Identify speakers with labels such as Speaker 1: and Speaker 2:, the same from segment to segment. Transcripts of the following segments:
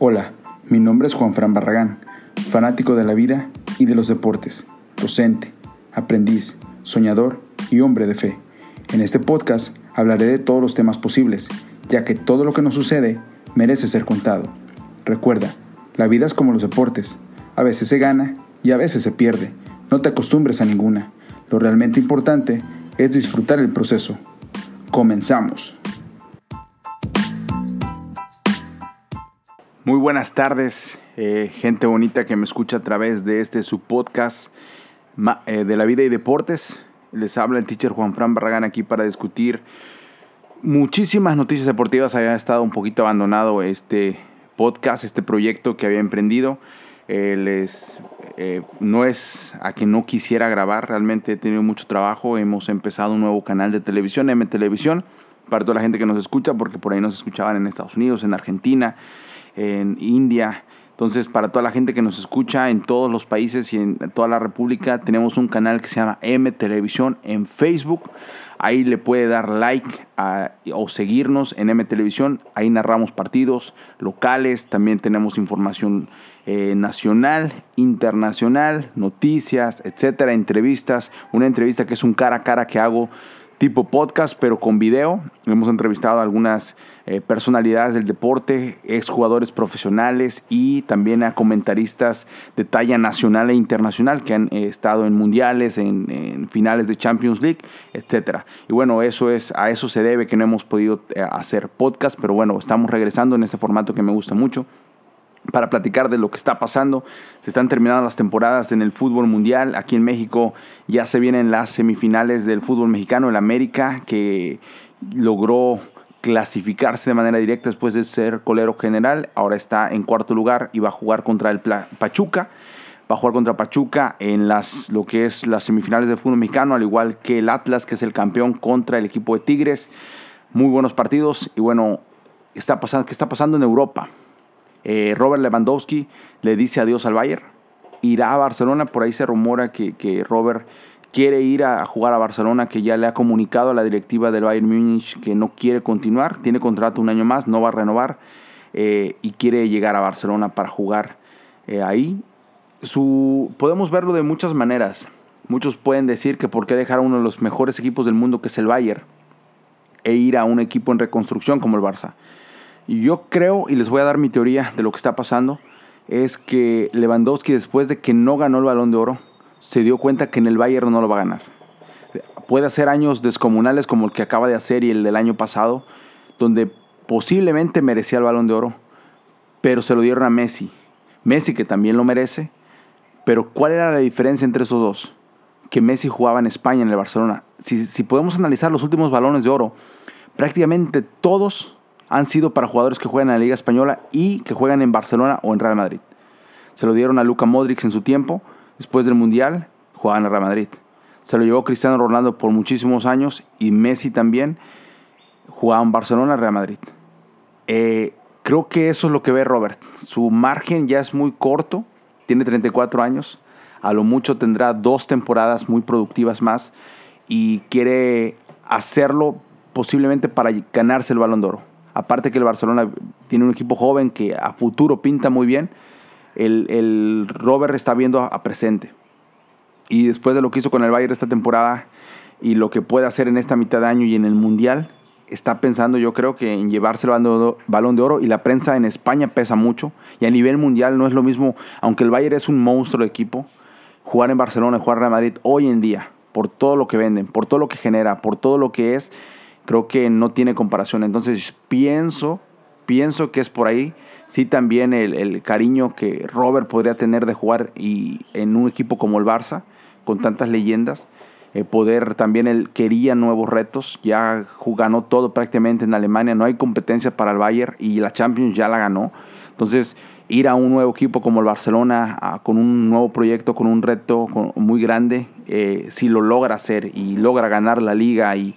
Speaker 1: Hola, mi nombre es Juan Fran Barragán, fanático de la vida y de los deportes, docente, aprendiz, soñador y hombre de fe. En este podcast hablaré de todos los temas posibles, ya que todo lo que nos sucede merece ser contado. Recuerda, la vida es como los deportes, a veces se gana y a veces se pierde. No te acostumbres a ninguna. Lo realmente importante es disfrutar el proceso. Comenzamos. Muy buenas tardes, eh, gente bonita que me escucha a través de este su podcast eh, de la vida y deportes. Les habla el teacher Juan Fran Barragán aquí para discutir muchísimas noticias deportivas. Había estado un poquito abandonado este podcast, este proyecto que había emprendido. Eh, les, no es a que no quisiera grabar, realmente he tenido mucho trabajo. Hemos empezado un nuevo canal de televisión, M Televisión, para toda la gente que nos escucha, porque por ahí nos escuchaban en Estados Unidos, en Argentina en India. Entonces, para toda la gente que nos escucha en todos los países y en toda la República, tenemos un canal que se llama M Televisión en Facebook. Ahí le puede dar like o seguirnos en M Televisión. Ahí narramos partidos locales, también tenemos información eh, nacional, internacional, noticias, etcétera, entrevistas. Una entrevista que es un cara a cara que hago tipo podcast, pero con video. Hemos entrevistado a algunas eh, personalidades del deporte, exjugadores profesionales y también a comentaristas de talla nacional e internacional que han eh, estado en mundiales, en, finales de Champions League, etc. Y bueno, eso es, a eso se debe que no hemos podido eh, hacer podcast, pero bueno, estamos regresando en este formato que me gusta mucho para platicar de lo que está pasando. Se están terminando las temporadas en el fútbol mundial. Aquí en México ya se vienen las semifinales del fútbol mexicano, el América, que logró clasificarse de manera directa después de ser colero general. Ahora está en cuarto lugar y va a jugar contra el Pachuca. Va a jugar contra Pachuca en las, lo que es las semifinales del fútbol mexicano, al igual que el Atlas, que es el campeón contra el equipo de Tigres. Muy buenos partidos. Y bueno, está pasando, ¿qué está pasando en Europa? Eh, Robert Lewandowski le dice adiós al Bayern, irá a Barcelona, por ahí se rumora que, Robert quiere ir a jugar a Barcelona, que ya le ha comunicado a la directiva del Bayern Múnich que no quiere continuar, tiene contrato un año más, no va a renovar eh, y quiere llegar a Barcelona para jugar eh, ahí. Podemos verlo de muchas maneras. Muchos pueden decir que por qué dejar a uno de los mejores equipos del mundo, que es el Bayern, e ir a un equipo en reconstrucción como el Barça. Y yo creo, y les voy a dar mi teoría de lo que está pasando, es que Lewandowski después de que no ganó el balón de oro, se dio cuenta que en el Bayern no lo va a ganar. Puede hacer años descomunales como el que acaba de hacer y el del año pasado, donde posiblemente merecía el balón de oro, pero se lo dieron a Messi. Messi que también lo merece, pero ¿cuál era la diferencia entre esos dos? Que Messi jugaba en España, en el Barcelona. Si, si podemos analizar los últimos balones de oro, prácticamente todos han sido para jugadores que juegan en la Liga Española y que juegan en Barcelona o en Real Madrid. Se lo dieron a Luka Modric en su tiempo, después del Mundial jugaban en Real Madrid. Se lo llevó Cristiano Ronaldo por muchísimos años y Messi también jugaba en Barcelona, Real Madrid. Eh, creo que eso es lo que ve Robert. Su margen ya es muy corto, tiene 34 años, a lo mucho tendrá dos temporadas muy productivas más y quiere hacerlo posiblemente para ganarse el balón de oro. Aparte que el Barcelona tiene un equipo joven que a futuro pinta muy bien, el, Robert está viendo a, presente. Y después de lo que hizo con el Bayern esta temporada y lo que puede hacer en esta mitad de año y en el Mundial, está pensando yo creo que en llevarse el balón de oro y la prensa en España pesa mucho y a nivel mundial no es lo mismo, aunque el Bayern es un monstruo de equipo, jugar en Barcelona jugar en Madrid hoy en día, por todo lo que venden, por todo lo que genera, por todo lo que es, creo que no tiene comparación. Entonces pienso, pienso que es por ahí. Sí, también el, cariño que Robert podría tener de jugar y en un equipo como el Barça, con tantas leyendas. Eh, poder también él quería nuevos retos, ya ganó todo prácticamente en Alemania, no hay competencia para el Bayern y la Champions ya la ganó. Entonces, ir a un nuevo equipo como el Barcelona, con un nuevo proyecto, con un reto muy grande, eh, si lo logra hacer y logra ganar la liga y,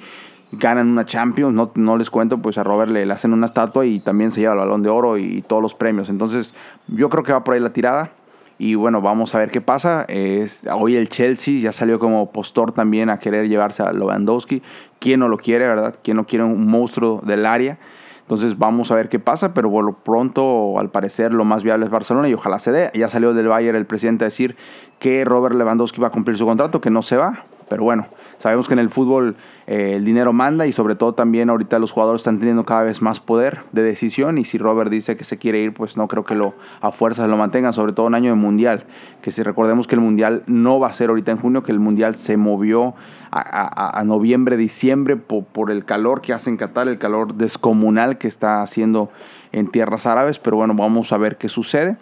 Speaker 1: ganan una Champions, no, no les cuento, pues a Robert le, hacen una estatua y también se lleva el balón de oro y, todos los premios. Entonces, yo creo que va por ahí la tirada. Y bueno, vamos a ver qué pasa. Es, hoy el Chelsea ya salió como postor también a querer llevarse a Lewandowski. ¿Quién no lo quiere, verdad? ¿Quién no quiere un monstruo del área? Entonces vamos a ver qué pasa, pero por lo pronto al parecer lo más viable es Barcelona y ojalá se dé. Ya salió del Bayern el presidente a decir que Robert Lewandowski va a cumplir su contrato, que no se va, pero bueno, sabemos que en el fútbol eh, el dinero manda y sobre todo también ahorita los jugadores están teniendo cada vez más poder de decisión y si Robert dice que se quiere ir, pues no creo que lo a fuerzas lo mantengan, sobre todo en año de mundial, que si recordemos que el mundial no va a ser ahorita en junio, que el mundial se movió a, noviembre, diciembre por, por, el calor que hace en Qatar, el calor descomunal que está haciendo en tierras árabes, pero bueno, vamos a ver qué sucede.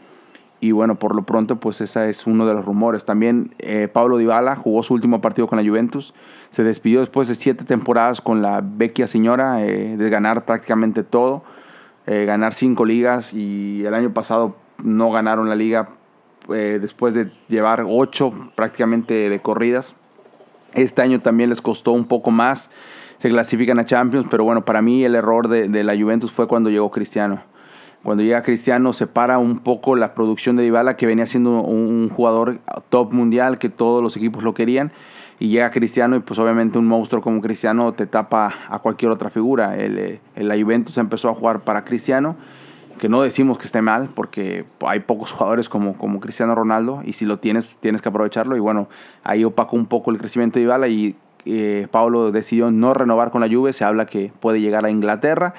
Speaker 1: Y bueno, por lo pronto, pues ese es uno de los rumores. También eh, Pablo Dybala jugó su último partido con la Juventus. Se despidió después de siete temporadas con la vecchia señora, eh, de ganar prácticamente todo, eh, ganar cinco ligas y el año pasado no ganaron la liga después de llevar ocho prácticamente de corridas. Este año también les costó un poco más. Se clasifican a Champions, pero bueno, para mí el error de la Juventus fue cuando llegó Cristiano. Cuando llega Cristiano se para un poco la producción de Dybala que venía siendo un jugador top mundial que todos los equipos lo querían y llega Cristiano y pues obviamente un monstruo como Cristiano te tapa a cualquier otra figura. El, eh, el, la Juventus empezó a jugar para Cristiano, que no decimos que esté mal porque hay pocos jugadores como, como Cristiano Ronaldo y si lo tienes tienes que aprovecharlo y bueno, ahí opacó un poco el crecimiento de Dybala y eh, Pablo decidió no renovar con la Juve, se habla que puede llegar a Inglaterra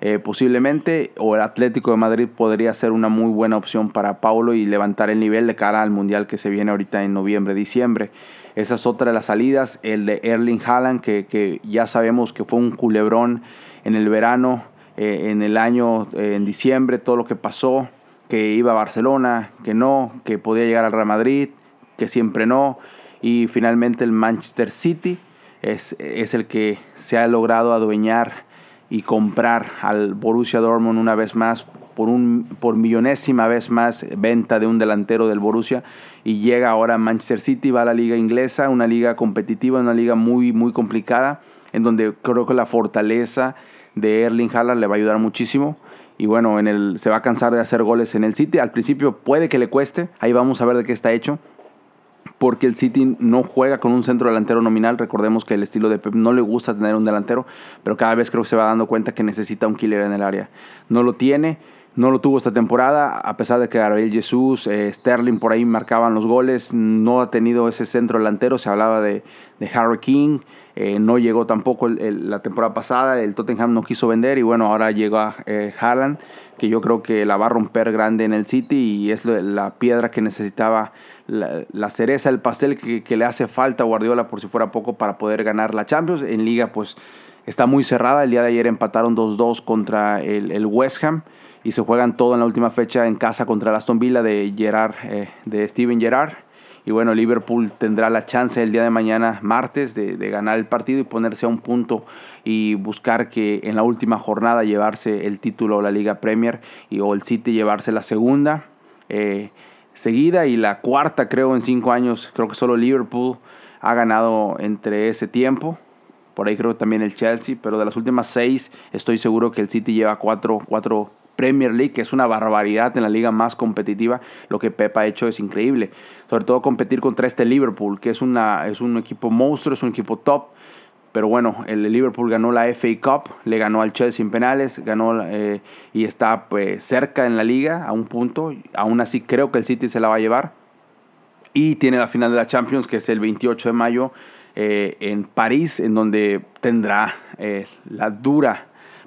Speaker 1: eh, posiblemente, o el Atlético de Madrid podría ser una muy buena opción para Paulo y levantar el nivel de cara al Mundial que se viene ahorita en noviembre, diciembre. Esa es otra de las salidas, el de Erling Haaland, que, ya sabemos que fue un culebrón en el verano, eh, en el año, eh, en diciembre, todo lo que pasó, que iba a Barcelona, que no, que podía llegar al Real Madrid, que siempre no, y finalmente el Manchester City es, es el que se ha logrado adueñar y comprar al Borussia Dortmund una vez más por, un, por millonésima vez más venta de un delantero del Borussia y llega ahora Manchester City, va a la liga inglesa, una liga competitiva, una liga muy, muy complicada, en donde creo que la fortaleza de Erling Haaland le va a ayudar muchísimo. Y bueno, en el, se va a cansar de hacer goles en el City. Al principio puede que le cueste, ahí vamos a ver de qué está hecho porque el City no juega con un centro delantero nominal. Recordemos que el estilo de Pep no le gusta tener un delantero, pero cada vez creo que se va dando cuenta que necesita un killer en el área. No lo tiene, no lo tuvo esta temporada, a pesar de que Gabriel Jesús, eh, Sterling por ahí marcaban los goles, no ha tenido ese centro delantero. Se hablaba de, de Harry King, eh, no llegó tampoco la temporada pasada, el Tottenham no quiso vender y bueno, ahora llega eh, Haaland, que yo creo que la va a romper grande en el City y es la piedra que necesitaba la, cereza, el pastel que, le hace falta a Guardiola por si fuera poco para poder ganar la Champions. En liga pues está muy cerrada. El día de ayer empataron 2-2 contra el, West Ham y se juegan todo en la última fecha en casa contra el Aston Villa de, Gerard, eh, de Steven Gerrard. Y bueno, Liverpool tendrá la chance el día de mañana, martes, de, ganar el partido y ponerse a un punto y buscar que en la última jornada llevarse el título de la Liga Premier y, o el City llevarse la segunda. Eh, seguida y la cuarta creo en cinco años. Creo que solo Liverpool ha ganado entre ese tiempo. Por ahí creo también el Chelsea, pero de las últimas seis estoy seguro que el City lleva cuatro, cuatro Premier League, que es una barbaridad en la liga más competitiva. Lo que Pep ha hecho es increíble. Sobre todo competir contra este Liverpool, que es, una, es un equipo monstruo, es un equipo top. Pero bueno, el Liverpool ganó la FA Cup, le ganó al Chelsea en penales, ganó eh, y está pues, cerca en la liga a un punto. Aún así creo que el City se la va a llevar. Y tiene la final de la Champions, que es el 28 de mayo eh, en París, en donde tendrá eh, la dura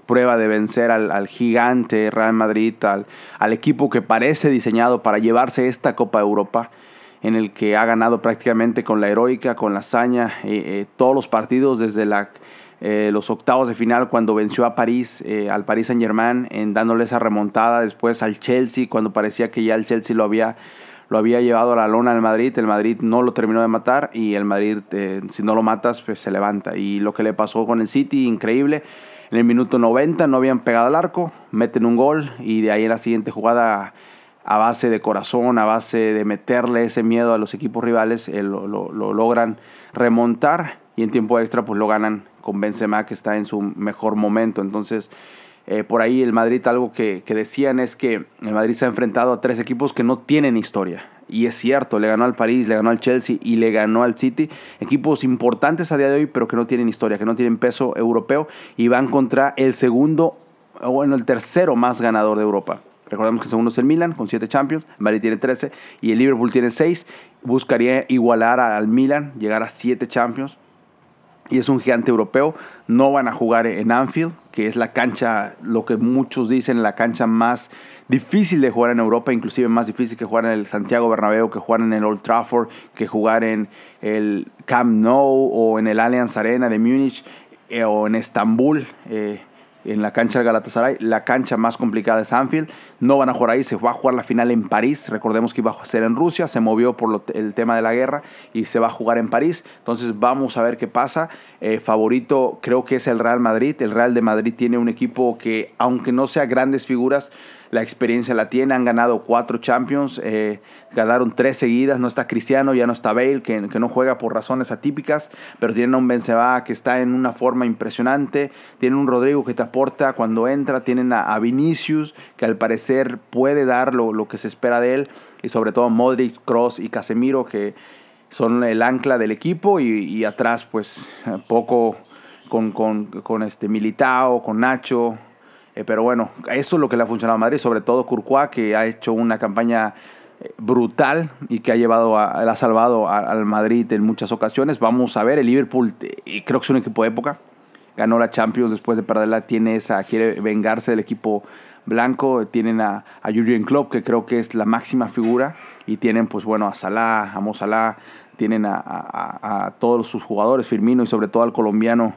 Speaker 1: prueba de vencer al, gigante Real Madrid, al, al equipo que parece diseñado para llevarse esta Copa de Europa en el que ha ganado prácticamente con la heroica, con la hazaña, eh, eh, todos los partidos desde la, eh, los octavos de final cuando venció a París, al Paris Saint Germain, en dándole esa remontada, después al Chelsea cuando parecía que ya el Chelsea lo había, lo había llevado a la lona al Madrid, el Madrid no lo terminó de matar y el Madrid si no lo matas pues se levanta. Y lo que le pasó con el City, increíble. En el minuto 90 no habían pegado al arco, meten un gol y de ahí en la siguiente jugada a base de corazón, a base de meterle ese miedo a los equipos rivales, eh, lo, logran remontar y en tiempo extra pues lo ganan con Benzema que está en su mejor momento. Entonces, eh, por ahí el Madrid algo que, decían es que el Madrid se ha enfrentado a tres equipos que no tienen historia. Y es cierto, le ganó al París, le ganó al Chelsea y le ganó al City. Equipos importantes a día de hoy, pero que no tienen historia, que no tienen peso europeo y van contra el segundo bueno, el tercero más ganador de Europa. Recordemos que el segundo es el Milan con 7 Champions, el Madrid tiene 13 y el Liverpool tiene 6. Buscaría igualar al Milan, llegar a 7 Champions. Y es un gigante europeo. No van a jugar en Anfield, que es la cancha, lo que muchos dicen, la cancha más difícil de jugar en Europa, inclusive más difícil que jugar en el Santiago Bernabéu, que jugar en el Old Trafford, que jugar en el Camp Nou o en el Allianz Arena de Múnich eh, o en Estambul. Eh, en la cancha del Galatasaray. La cancha más complicada es Anfield. No van a jugar ahí, se va a jugar la final en París. Recordemos que iba a ser en Rusia, se movió por el tema de la guerra y se va a jugar en París. Entonces vamos a ver qué pasa. Eh, favorito creo que es el Real Madrid. El Real de Madrid tiene un equipo que, aunque no sea grandes figuras, la experiencia la tiene, han ganado cuatro Champions, eh, ganaron tres seguidas, no está Cristiano, ya no está Bale, que, no juega por razones atípicas, pero tienen a un Benzema que está en una forma impresionante, tienen un Rodrigo que te aporta cuando entra, tienen a, Vinicius, que al parecer puede dar lo, que se espera de él, y sobre todo Modric, Cross y Casemiro, que son el ancla del equipo, y, atrás pues poco con, con, con este Militao, con Nacho, eh, pero bueno, eso es lo que le ha funcionado a Madrid, sobre todo Courtois, que ha hecho una campaña eh, brutal y que ha llevado ha salvado al Madrid en muchas ocasiones. Vamos a ver, el Liverpool eh, creo que es un equipo de época. Ganó la Champions después de perderla, tiene esa, quiere vengarse del equipo blanco. Tienen a, a Jurgen Klopp, que creo que es la máxima figura. Y tienen, pues bueno, a Salah, a Mo Salah, tienen a, todos sus jugadores, Firmino y sobre todo al colombiano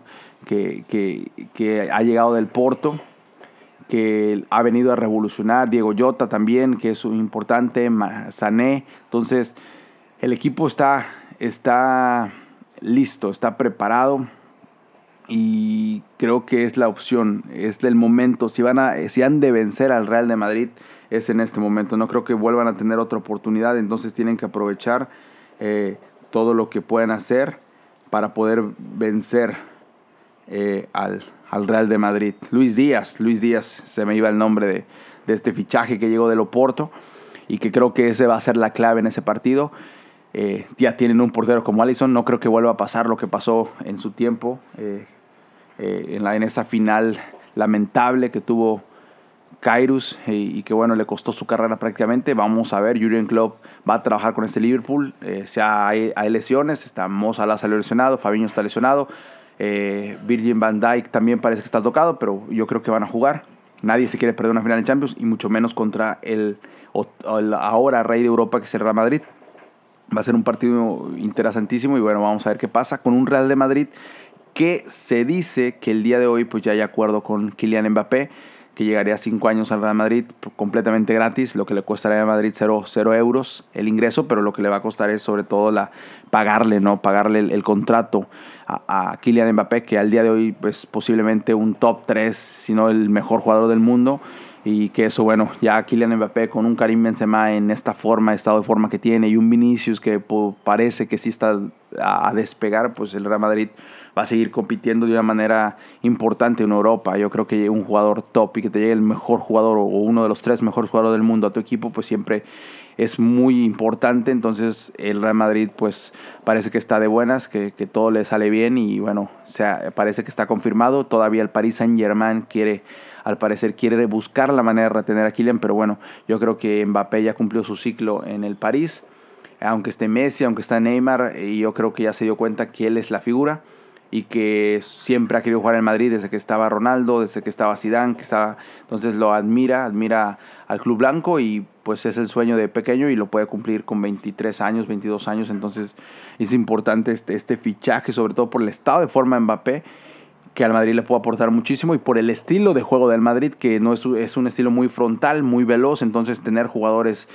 Speaker 1: que, que, que ha llegado del Porto que ha venido a revolucionar, Diego Jota también, que es importante, Sané. Entonces, el equipo está, está listo, está preparado y creo que es la opción, es del momento. Si, van a, si han de vencer al Real de Madrid, es en este momento. No creo que vuelvan a tener otra oportunidad, entonces tienen que aprovechar eh, todo lo que puedan hacer para poder vencer eh, al, al Real de Madrid. Luis Díaz, Luis Díaz, se me iba el nombre de, este fichaje que llegó del Oporto y que creo que ese va a ser la clave en ese partido. Eh, ya tienen un portero como Allison, no creo que vuelva a pasar lo que pasó en su tiempo, eh, eh, en, la, en esa final lamentable que tuvo Kairos y, que bueno, le costó su carrera prácticamente. Vamos a ver, Jurgen Klopp va a trabajar con este Liverpool, sea hay, hay, lesiones, está Mo salió lesionado, Fabiño está lesionado, eh, Virgin van Dijk también parece que está tocado, pero yo creo que van a jugar. Nadie se quiere perder una final en Champions y mucho menos contra el, ahora rey de Europa que es el Madrid. Va a ser un partido interesantísimo y bueno, vamos a ver qué pasa con un Real de Madrid que se dice que el día de hoy pues ya hay acuerdo con Kylian Mbappé que llegaría a 5 años al Real Madrid completamente gratis, lo que le costaría a Madrid 0, euros el ingreso, pero lo que le va a costar es sobre todo la, pagarle, ¿no? Pagarle el, contrato a, a, Kylian Mbappé, que al día de hoy pues posiblemente un top 3, si no el mejor jugador del mundo. Y que eso, bueno, ya Kylian Mbappé con un Karim Benzema en esta forma, estado de forma que tiene, y un Vinicius que parece que sí está a despegar, pues el Real Madrid va a seguir compitiendo de una manera importante en Europa. Yo creo que un jugador top y que te llegue el mejor jugador o uno de los tres mejores jugadores del mundo a tu equipo, pues siempre es muy importante. Entonces el Real Madrid pues parece que está de buenas, que, que todo le sale bien y bueno, o sea, parece que está confirmado. Todavía el Paris Saint Germain quiere al parecer quiere buscar la manera de retener a Kylian, pero bueno, yo creo que Mbappé ya cumplió su ciclo en el París, aunque esté Messi, aunque esté Neymar, y yo creo que ya se dio cuenta que él es la figura y que siempre ha querido jugar en Madrid desde que estaba Ronaldo, desde que estaba Zidane, que estaba, entonces lo admira, admira al club blanco y pues es el sueño de pequeño y lo puede cumplir con 23 años, 22 años, entonces es importante este, este fichaje, sobre todo por el estado de forma de Mbappé que al Madrid le puede aportar muchísimo y por el estilo de juego del Madrid, que no es, es, un estilo muy frontal, muy veloz, entonces tener jugadores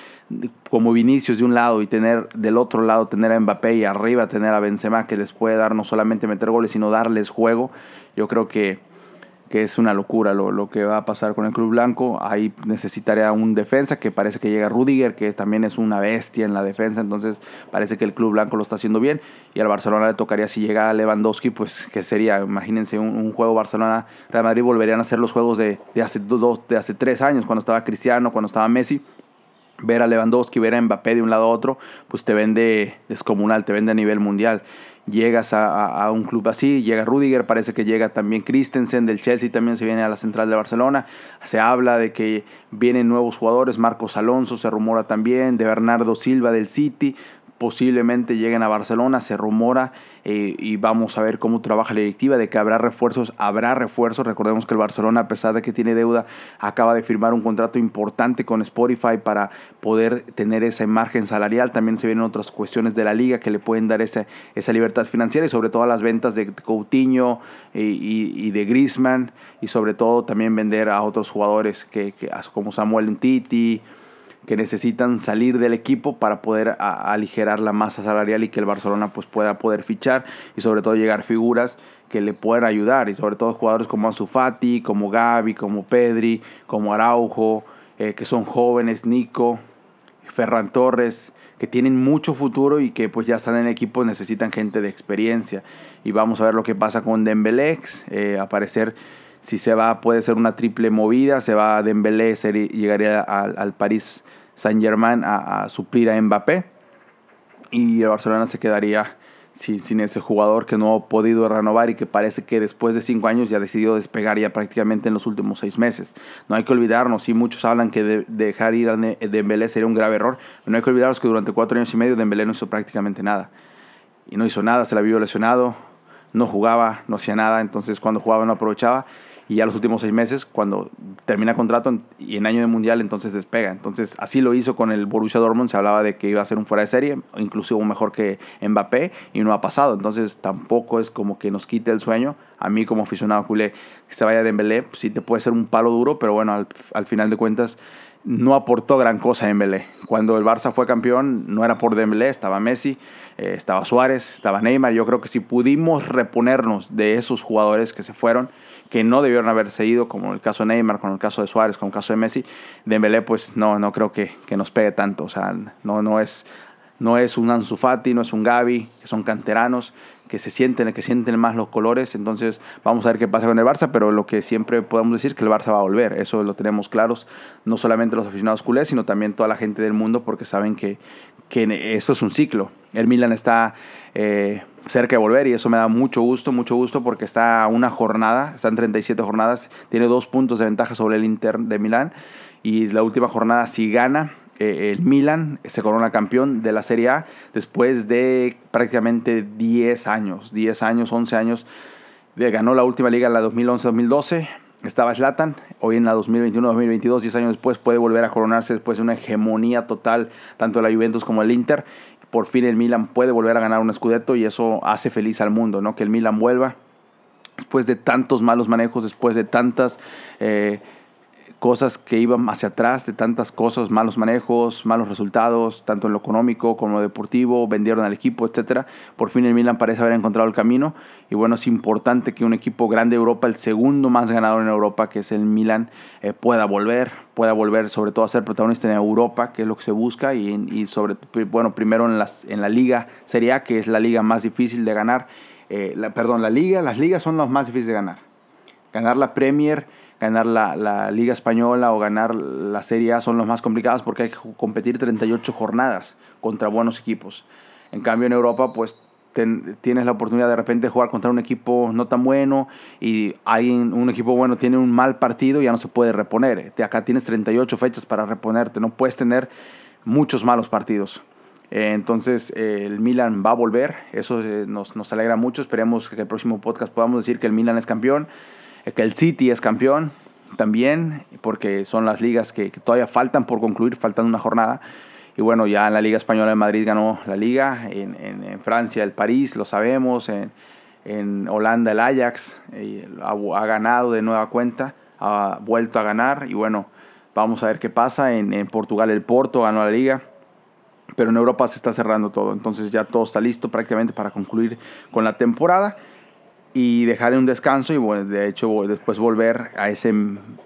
Speaker 1: como Vinicius de un lado y tener del otro lado tener a Mbappé y arriba tener a Benzema que les puede dar no solamente meter goles, sino darles juego, yo creo que que es una locura lo, lo, que va a pasar con el Club Blanco. Ahí necesitaría un defensa, que parece que llega Rudiger, que también es una bestia en la defensa, entonces parece que el Club Blanco lo está haciendo bien. Y al Barcelona le tocaría, si llega Lewandowski, pues que sería, imagínense, un, juego Barcelona-Real Madrid, volverían a ser los juegos de, de, hace dos, de hace tres años, cuando estaba Cristiano, cuando estaba Messi. Ver a Lewandowski, ver a Mbappé de un lado a otro, pues te vende descomunal, te vende a nivel mundial. Llegas a, un club así, llega Rudiger, parece que llega también Christensen del Chelsea, también se viene a la central de Barcelona, se habla de que vienen nuevos jugadores, Marcos Alonso se rumora también, de Bernardo Silva del City, posiblemente lleguen a Barcelona, se rumora eh, y vamos a ver cómo trabaja la directiva, de que habrá refuerzos, habrá refuerzos, recordemos que el Barcelona a pesar de que tiene deuda, acaba de firmar un contrato importante con Spotify para poder tener esa margen salarial, también se vienen otras cuestiones de la liga que le pueden dar esa, esa libertad financiera y sobre todo las ventas de Coutinho y, y, de Griezmann y sobre todo también vender a otros jugadores que, que como Samuel Titi, que necesitan salir del equipo para poder aligerar la masa salarial y que el Barcelona pues pueda poder fichar y sobre todo llegar figuras que le puedan ayudar y sobre todo jugadores como Ansu Fati, como Gaby, como Pedri, como Araujo, eh, que son jóvenes, Nico, Ferran Torres, que tienen mucho futuro y que pues ya están en equipo, necesitan gente de experiencia. Y vamos a ver lo que pasa con Dembélé, eh, aparecer si se va puede ser una triple movida, se va a Dembélé, llegaría al París Saint Germain a, suplir a Mbappé y el Barcelona se quedaría sin, ese jugador que no ha podido renovar y que parece que después de cinco años ya ha decidido despegar ya prácticamente en los últimos seis meses. No hay que olvidarnos, sí, muchos hablan que dejar ir a Dembélé sería un grave error, no hay que olvidarnos que durante cuatro años y medio Dembélé no hizo prácticamente nada. Y no hizo nada, se la vio lesionado, no jugaba, no hacía nada, entonces cuando jugaba no aprovechaba y ya los últimos seis meses, cuando termina contrato y en año de mundial, entonces despega. Entonces así lo hizo con el Borussia Dortmund, se hablaba de que iba a ser un fuera de serie, inclusive mejor que Mbappé, y no ha pasado. Entonces tampoco es como que nos quite el sueño. A mí como aficionado culé, que se vaya de Dembélé, pues sí te puede ser un palo duro, pero bueno, al, al final de cuentas no aportó gran cosa Dembélé. Cuando el Barça fue campeón, no era por Dembélé, estaba Messi, eh, estaba Suárez, estaba Neymar. Yo creo que si pudimos reponernos de esos jugadores que se fueron, que no debieron haberse ido, como el caso de Neymar, con el caso de Suárez, con el caso de Messi, Dembélé pues no, no creo que, que nos pegue tanto. O sea, no, no es no es un Ansu Fati, no es un Gavi, que son canteranos, que se sienten, que sienten más los colores. Entonces vamos a ver qué pasa con el Barça, pero lo que siempre podemos decir que el Barça va a volver. Eso lo tenemos claros, no solamente los aficionados culés, sino también toda la gente del mundo, porque saben que, que eso es un ciclo. El Milan está eh, cerca de volver y eso me da mucho gusto, mucho gusto porque está una jornada, están 37 jornadas, tiene dos puntos de ventaja sobre el Inter de Milán y la última jornada si gana eh, el Milan se corona campeón de la Serie A después de prácticamente 10 años, 10 años, 11 años. De, ganó la última liga en la 2011-2012. Estaba Zlatan, hoy en la 2021-2022, 10 años después, puede volver a coronarse después de una hegemonía total, tanto de la Juventus como el Inter. Por fin el Milan puede volver a ganar un Scudetto y eso hace feliz al mundo, ¿no? Que el Milan vuelva después de tantos malos manejos, después de tantas eh, cosas que iban hacia atrás de tantas cosas, malos manejos, malos resultados, tanto en lo económico como en lo deportivo, vendieron al equipo, etcétera. Por fin el Milan parece haber encontrado el camino y bueno, es importante que un equipo grande de Europa, el segundo más ganador en Europa, que es el Milan, eh, pueda volver, pueda volver sobre todo a ser protagonista en Europa, que es lo que se busca y, y sobre bueno, primero en las en la Liga Serie A, que es la liga más difícil de ganar. Eh, la, perdón, la liga, las ligas son las más difíciles de ganar. Ganar la Premier ganar la, Liga Española o ganar la Serie A son los más complicados porque hay que competir 38 jornadas contra buenos equipos. En cambio en Europa pues tienes la oportunidad de repente jugar contra un equipo no tan bueno y hay un equipo bueno tiene un mal partido y ya no se puede reponer. Acá tienes 38 fechas para reponerte, no puedes tener muchos malos partidos. Eh, entonces el Milan va a volver, eso eh, nos, nos alegra mucho, esperemos que el próximo podcast podamos decir que el Milan es campeón que el City es campeón también, porque son las ligas que, todavía faltan por concluir, faltan una jornada. Y bueno, ya en la Liga Española de Madrid ganó la liga, en, en, Francia el París, lo sabemos, en, en Holanda el Ajax ha, ha, ganado de nueva cuenta, ha vuelto a ganar y bueno, vamos a ver qué pasa. En, en Portugal el Porto ganó la liga, pero en Europa se está cerrando todo, entonces ya todo está listo prácticamente para concluir con la temporada y dejar en un descanso y bueno, de hecho después volver a ese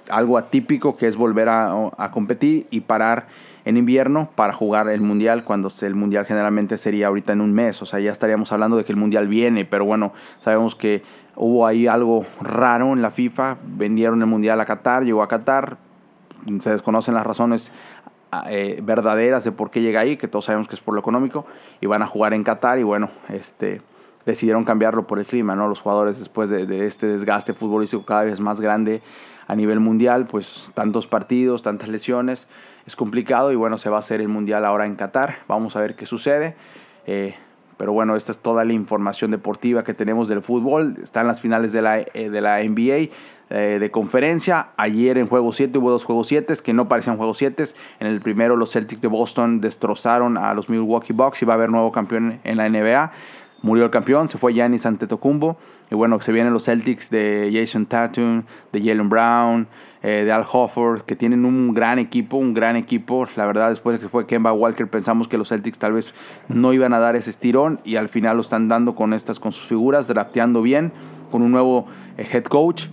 Speaker 1: algo atípico que es volver a, competir y parar en invierno para jugar el mundial cuando el mundial generalmente sería ahorita en un mes, o sea, ya estaríamos hablando de que el mundial viene, pero bueno, sabemos que hubo ahí algo raro en la FIFA, vendieron el mundial a Qatar, llegó a Qatar, se desconocen las razones eh, verdaderas de por qué llega ahí, que todos sabemos que es por lo económico, y van a jugar en Qatar y bueno, este decidieron cambiarlo por el clima, ¿no? Los jugadores después de, este desgaste futbolístico cada vez más grande a nivel mundial, pues tantos partidos, tantas lesiones, es complicado y bueno, se va a hacer el mundial ahora en Qatar, vamos a ver qué sucede. Eh, pero bueno, esta es toda la información deportiva que tenemos del fútbol. Están las finales de la, eh, de la NBA eh, de conferencia. Ayer en juego 7 hubo dos juegos 7 que no parecían juegos 7. En el primero los Celtics de Boston destrozaron a los Milwaukee Bucks y va a haber nuevo campeón en la NBA murió el campeón, se fue Giannis Antetokounmpo. Y bueno, se vienen los Celtics de Jason Tatum, de Jalen Brown, eh, de Al Hofford, que tienen un gran equipo, un gran equipo. La verdad, después de que fue Kemba Walker, pensamos que los Celtics tal vez no iban a dar ese estirón y al final lo están dando con estas, con sus figuras, drafteando bien, con un nuevo eh, head coach.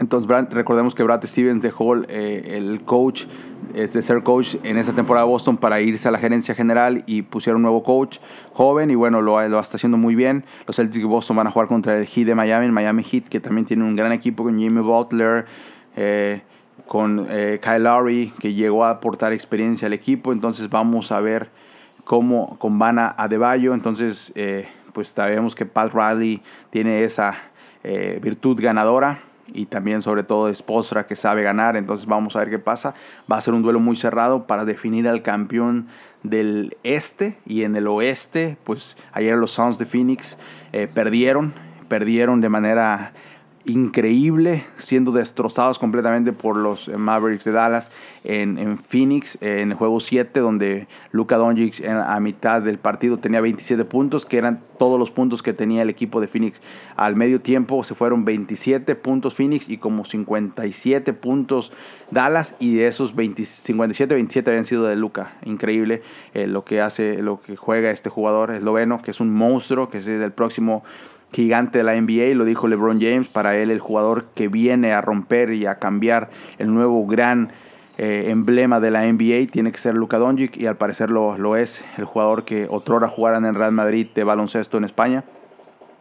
Speaker 1: Entonces, recordemos que Brad Stevens dejó eh, el coach de ser coach en esta temporada de Boston para irse a la gerencia general y pusieron un nuevo coach joven y bueno, lo, lo está haciendo muy bien. Los Celtics de Boston van a jugar contra el Heat de Miami, el Miami Heat, que también tiene un gran equipo con Jimmy Butler, eh, con eh, Kyle Lowry, que llegó a aportar experiencia al equipo. Entonces vamos a ver cómo con Vanna Adebayo. Entonces, eh, pues sabemos que Pat Riley tiene esa virtud ganadora y también sobre todo Spostra que sabe ganar, entonces vamos a ver qué pasa. Va a ser un duelo muy cerrado para definir al campeón del este y en el oeste, pues ayer los Suns de Phoenix eh, perdieron, perdieron de manera increíble, siendo destrozados completamente por los Mavericks de Dallas en, Phoenix, en el juego 7, donde Luka Doncic a mitad del partido tenía 27 puntos, que eran todos los puntos que tenía el equipo de Phoenix. Al medio tiempo se fueron 27 puntos Phoenix y como 57 puntos Dallas, y de esos 57, 27 habían sido de Luka. Increíble eh, lo que hace, lo que juega este jugador esloveno, que es un monstruo, que es el próximo gigante de la NBA, lo dijo LeBron James, para él el jugador que viene a romper y a cambiar el nuevo gran eh, emblema de la NBA tiene que ser Luka Doncic y al parecer lo, lo es, el jugador que otrora jugara en el Real Madrid de baloncesto en España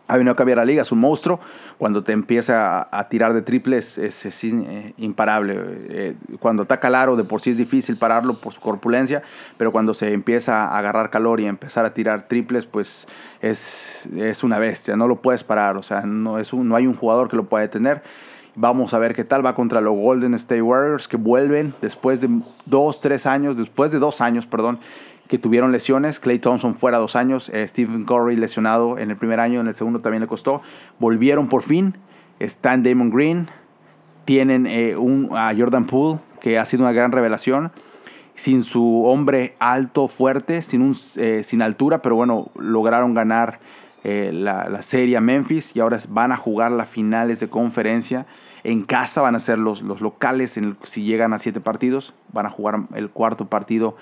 Speaker 1: ha venido a cambiar la liga, es un monstruo. Cuando te empieza a, tirar de triples es, eh, imparable. Eh, cuando ataca al de por sí es difícil pararlo por su corpulencia, pero cuando se empieza a agarrar calor y a empezar a tirar triples, pues es, es una bestia, no lo puedes parar, o sea, no, es un, no hay un jugador que lo pueda detener. Vamos a ver qué tal va contra los Golden State Warriors que vuelven después de dos, tres años, después de dos años, perdón, que tuvieron lesiones. Clay Thompson fuera dos años, eh, Stephen Curry lesionado en el primer año, en el segundo también le costó. Volvieron por fin. Están Damon Green, tienen eh, un, a Jordan Poole, que ha sido una gran revelación. Sin su hombre alto, fuerte, sin, un, eh, sin altura, pero bueno, lograron ganar la, la, serie a Memphis y ahora van a jugar las finales de conferencia. En casa van a ser los, los locales, si llegan a siete partidos, van a jugar el cuarto partido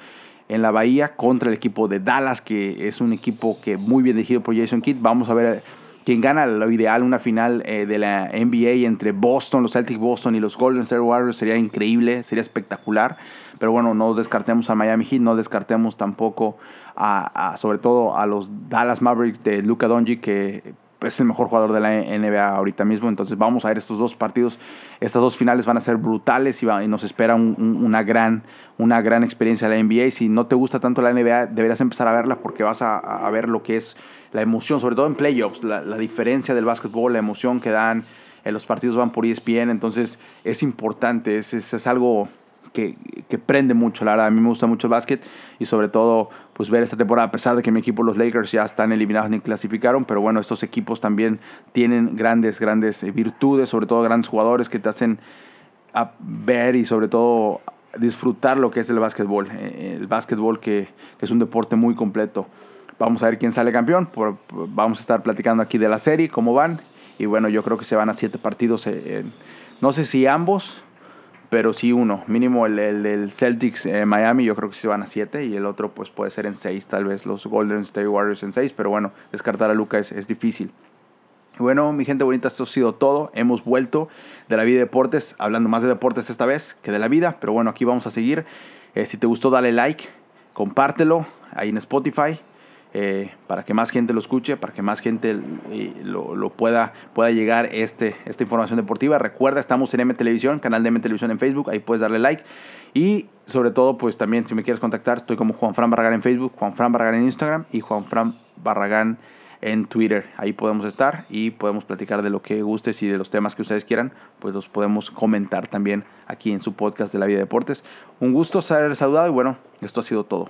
Speaker 1: en la Bahía contra el equipo de Dallas, que es un equipo que muy bien dirigido por Jason Kidd. Vamos a ver quién gana lo ideal, una final eh, de la NBA entre Boston, los Celtics Boston y los Golden State Warriors sería increíble, sería espectacular. Pero bueno, no descartemos a Miami Heat, no descartemos tampoco a, sobre todo a los Dallas Mavericks de Luca Doncic que es el mejor jugador de la NBA ahorita mismo. Entonces vamos a ver estos dos partidos. Estas dos finales van a ser brutales y, nos espera una, gran, una gran experiencia de la NBA. Si no te gusta tanto la NBA, deberías empezar a verla porque vas a, ver lo que es la emoción, sobre todo en playoffs, la, diferencia del básquetbol, la emoción que dan. En los partidos van por ESPN, entonces es importante, es, es algo que, que, prende mucho, la verdad. A mí me gusta mucho el básquet y sobre todo pues ver esta temporada, a pesar de que mi equipo, los Lakers, ya están eliminados ni clasificaron, pero bueno, estos equipos también tienen grandes, grandes eh, virtudes, sobre todo grandes jugadores que te hacen ver y sobre todo disfrutar lo que es el básquetbol. Eh, el básquetbol que, es un deporte muy completo. Vamos a ver quién sale campeón. vamos a estar platicando aquí de la serie, cómo van. Y bueno, yo creo que se van a siete partidos. No sé si ambos, pero sí uno, mínimo el, del Celtics eh, Miami, yo creo que sí van a 7 y el otro pues puede ser en 6, tal vez los Golden State Warriors en 6, pero bueno, descartar a Luca es, difícil. Bueno, mi gente bonita, esto ha sido todo. Hemos vuelto de la vida de deportes, hablando más de deportes esta vez que de la vida, pero bueno, aquí vamos a seguir. Eh, si te gustó, dale like, compártelo ahí en Spotify. Eh, para que más gente lo escuche, para que más gente eh, lo, pueda, pueda llegar este, esta información deportiva. Recuerda, estamos en M Televisión, canal de M Televisión en Facebook, ahí puedes darle like. Y sobre todo, pues también si me quieres contactar, estoy como Juan Fran Barragán en Facebook, Juan Fran Barragán en Instagram y Juan Fran Barragán en Twitter. Ahí podemos estar y podemos platicar de lo que gustes y de los temas que ustedes quieran, pues los podemos comentar también aquí en su podcast de la vida de deportes. Un gusto ser saludado y bueno, esto ha sido todo.